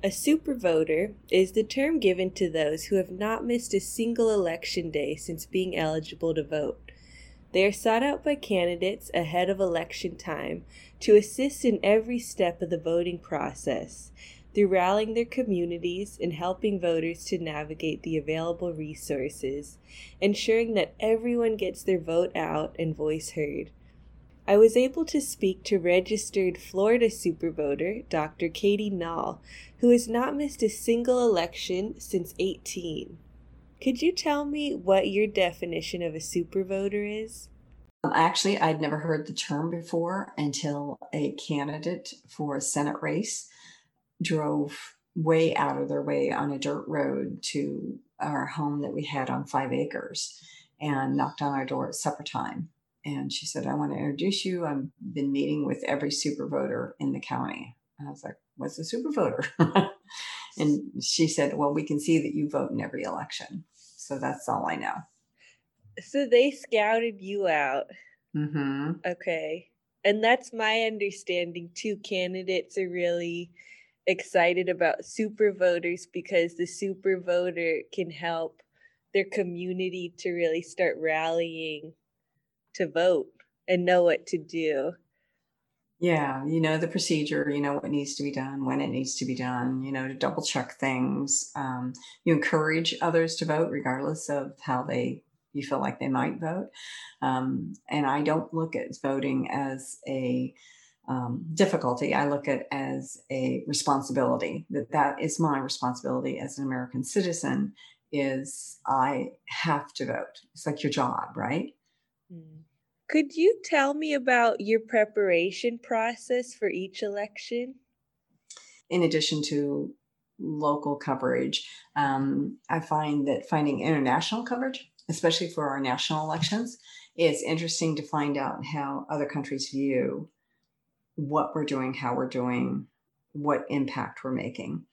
A super voter is the term given to those who have not missed a single election day since being eligible to vote. They are sought out by candidates ahead of election time to assist in every step of the voting process through rallying their communities and helping voters to navigate the available resources, ensuring that everyone gets their vote out and voice heard. I was able to speak to registered Florida supervoter Dr. Katie Nall, who has not missed a single election since 18. Could you tell me what your definition of a supervoter is? Um, actually, I'd never heard the term before until a candidate for a Senate race drove way out of their way on a dirt road to our home that we had on five acres and knocked on our door at supper time and she said, I want to introduce you. I've been meeting with every super voter in the county. And I was like, What's a super voter? and she said, Well, we can see that you vote in every election. So that's all I know. So they scouted you out. Mm-hmm. Okay. And that's my understanding too. Candidates are really excited about super voters because the super voter can help their community to really start rallying to vote and know what to do. Yeah, you know the procedure, you know what needs to be done, when it needs to be done, you know, to double check things. Um, you encourage others to vote regardless of how they you feel like they might vote. Um, and I don't look at voting as a um, difficulty. I look at as a responsibility. That that is my responsibility as an American citizen. Is I have to vote. It's like your job, right? Mm. Could you tell me about your preparation process for each election? In addition to local coverage, um, I find that finding international coverage, especially for our national elections, it's interesting to find out how other countries view what we're doing, how we're doing, what impact we're making.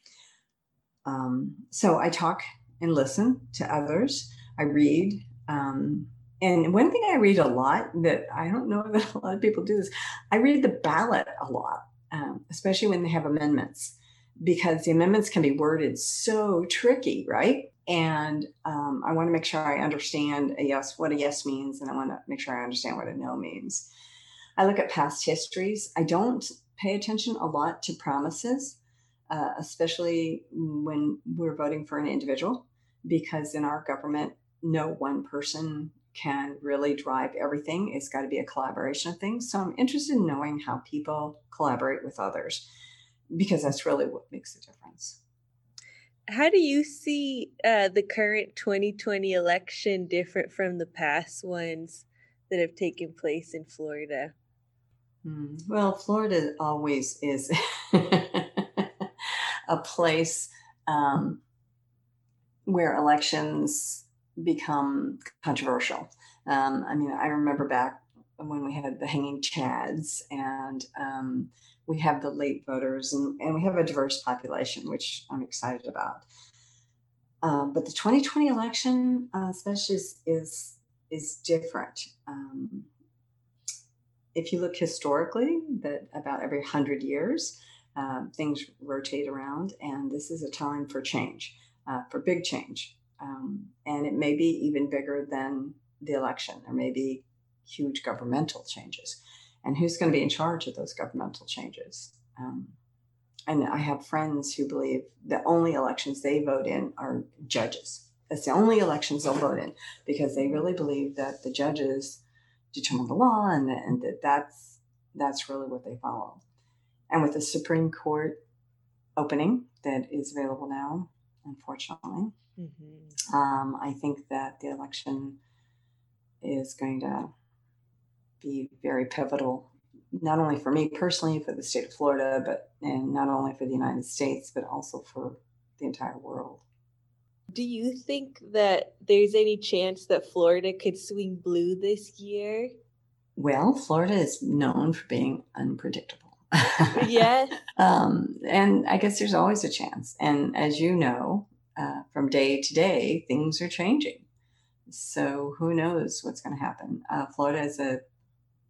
Um, so I talk and listen to others. I read. Um, and one thing I read a lot that I don't know that a lot of people do this, I read the ballot a lot, um, especially when they have amendments, because the amendments can be worded so tricky, right? And um, I want to make sure I understand a yes, what a yes means, and I want to make sure I understand what a no means. I look at past histories. I don't pay attention a lot to promises, uh, especially when we're voting for an individual, because in our government, no one person can really drive everything. It's got to be a collaboration of things. So I'm interested in knowing how people collaborate with others because that's really what makes a difference. How do you see uh, the current 2020 election different from the past ones that have taken place in Florida? Mm, well, Florida always is a place um, where elections become controversial. Um, I mean, I remember back when we had the hanging chads and um, we have the late voters and, and we have a diverse population, which I'm excited about. Um, but the 2020 election, uh, especially, is, is, is different. Um, if you look historically, that about every hundred years, uh, things rotate around, and this is a time for change, uh, for big change. Um, and it may be even bigger than the election. There may be huge governmental changes. And who's going to be in charge of those governmental changes? Um, and I have friends who believe the only elections they vote in are judges. That's the only elections they'll vote in because they really believe that the judges determine the law and, and that that's, that's really what they follow. And with the Supreme Court opening that is available now, unfortunately, Mm-hmm. Um, I think that the election is going to be very pivotal, not only for me personally, for the state of Florida, but and not only for the United States, but also for the entire world. Do you think that there's any chance that Florida could swing blue this year? Well, Florida is known for being unpredictable. yes. um, and I guess there's always a chance. And as you know, uh, from day to day, things are changing. So who knows what's going to happen? Uh, Florida is a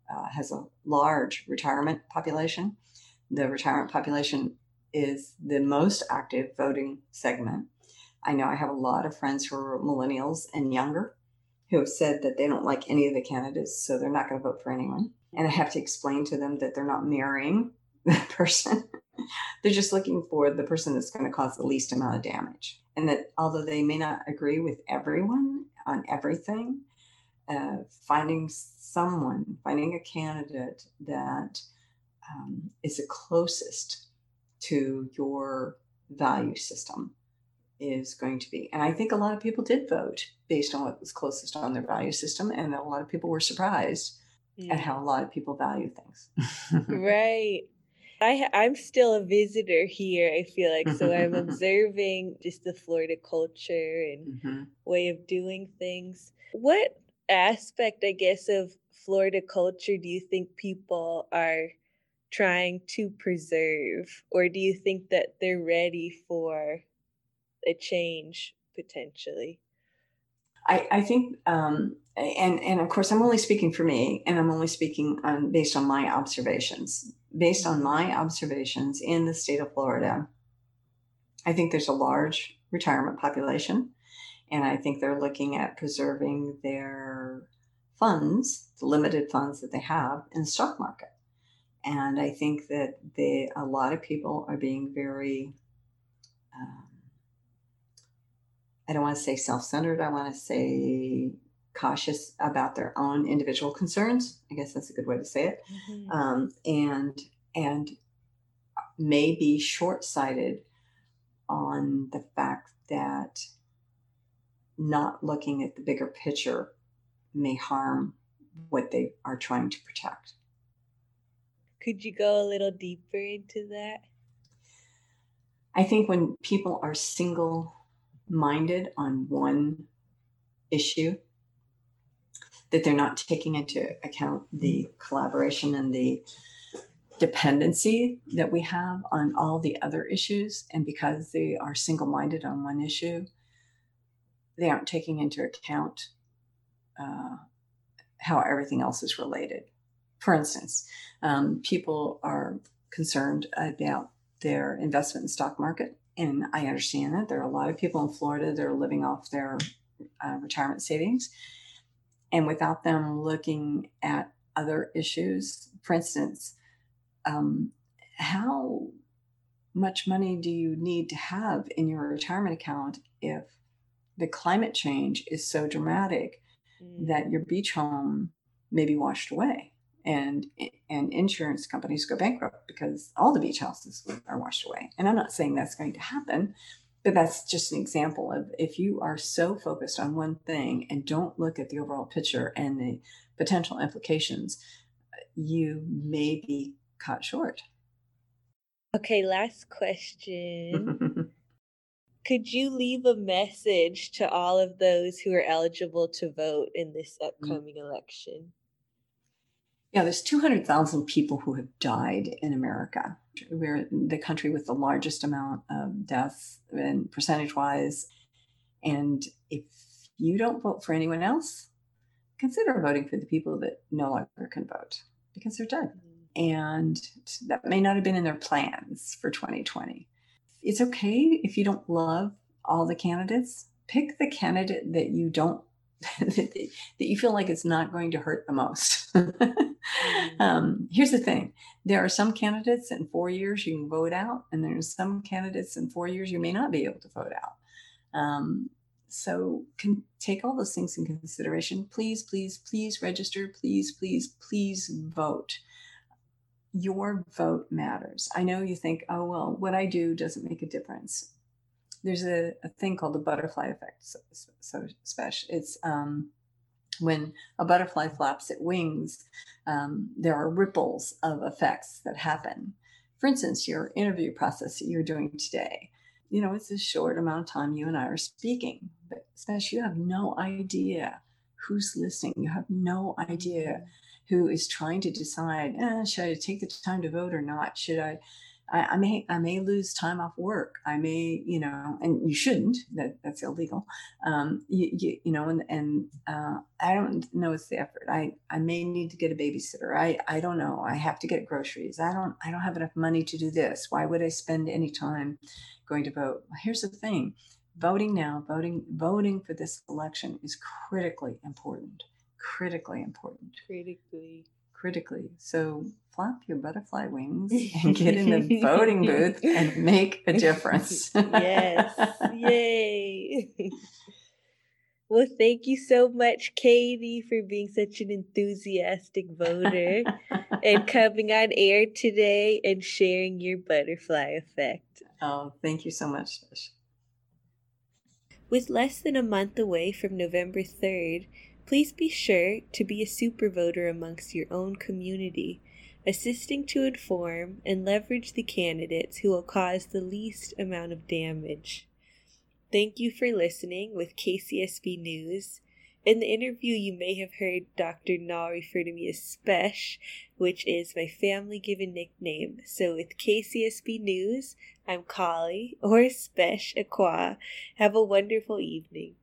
uh, has a large retirement population. The retirement population is the most active voting segment. I know I have a lot of friends who are millennials and younger who have said that they don't like any of the candidates, so they're not going to vote for anyone. And I have to explain to them that they're not marrying that person. they're just looking for the person that's going to cause the least amount of damage. And that although they may not agree with everyone on everything, uh, finding someone, finding a candidate that um, is the closest to your value system is going to be. And I think a lot of people did vote based on what was closest on their value system. And a lot of people were surprised mm. at how a lot of people value things. right. I, I'm still a visitor here, I feel like. So I'm observing just the Florida culture and mm-hmm. way of doing things. What aspect, I guess, of Florida culture do you think people are trying to preserve? Or do you think that they're ready for a change potentially? I, I think, um, and and of course, I'm only speaking for me, and I'm only speaking on based on my observations. Based on my observations in the state of Florida, I think there's a large retirement population, and I think they're looking at preserving their funds, the limited funds that they have in the stock market. And I think that they, a lot of people are being very um, I don't want to say self centered, I want to say cautious about their own individual concerns. I guess that's a good way to say it. Mm-hmm. Um, and, and may be short sighted on the fact that not looking at the bigger picture may harm what they are trying to protect. Could you go a little deeper into that? I think when people are single minded on one issue, that they're not taking into account the collaboration and the dependency that we have on all the other issues. And because they are single minded on one issue, they aren't taking into account uh, how everything else is related. For instance, um, people are concerned about their investment in stock market and I understand that there are a lot of people in Florida that are living off their uh, retirement savings. And without them looking at other issues, for instance, um, how much money do you need to have in your retirement account if the climate change is so dramatic mm. that your beach home may be washed away? and and insurance companies go bankrupt because all the beach houses are washed away. And I'm not saying that's going to happen, but that's just an example of if you are so focused on one thing and don't look at the overall picture and the potential implications, you may be caught short. Okay, last question. Could you leave a message to all of those who are eligible to vote in this mm. upcoming election? Yeah, there's 200,000 people who have died in America. We're the country with the largest amount of deaths and percentage wise. And if you don't vote for anyone else, consider voting for the people that no longer can vote because they're dead. And that may not have been in their plans for 2020. It's okay if you don't love all the candidates. Pick the candidate that you don't that you feel like it's not going to hurt the most. Mm. um, here's the thing there are some candidates in four years you can vote out, and there's some candidates in four years you may not be able to vote out. Um, so can take all those things in consideration. Please, please, please register. Please, please, please vote. Your vote matters. I know you think, oh, well, what I do doesn't make a difference there's a, a thing called the butterfly effect. So, so special. It's um, when a butterfly flaps its wings, um, there are ripples of effects that happen. For instance, your interview process that you're doing today. You know, it's a short amount of time you and I are speaking, but especially you have no idea who's listening. You have no idea who is trying to decide, eh, should I take the time to vote or not? Should I I, I, may I may lose time off work. I may you know, and you shouldn't. That that's illegal. Um, you, you, you know, and and uh, I don't know it's the effort. I I may need to get a babysitter. I I don't know. I have to get groceries. I don't I don't have enough money to do this. Why would I spend any time going to vote? Here's the thing: voting now, voting voting for this election is critically important. Critically important. Critically critically. So flap your butterfly wings and get in the voting booth and make a difference. yes. Yay. Well, thank you so much, Katie, for being such an enthusiastic voter and coming on air today and sharing your butterfly effect. Oh, thank you so much. With less than a month away from November 3rd, Please be sure to be a super voter amongst your own community, assisting to inform and leverage the candidates who will cause the least amount of damage. Thank you for listening with KCSB News. In the interview, you may have heard Dr. Nall refer to me as Spesh, which is my family given nickname. So with KCSB News, I'm Kali or Spesh Aqua. Have a wonderful evening.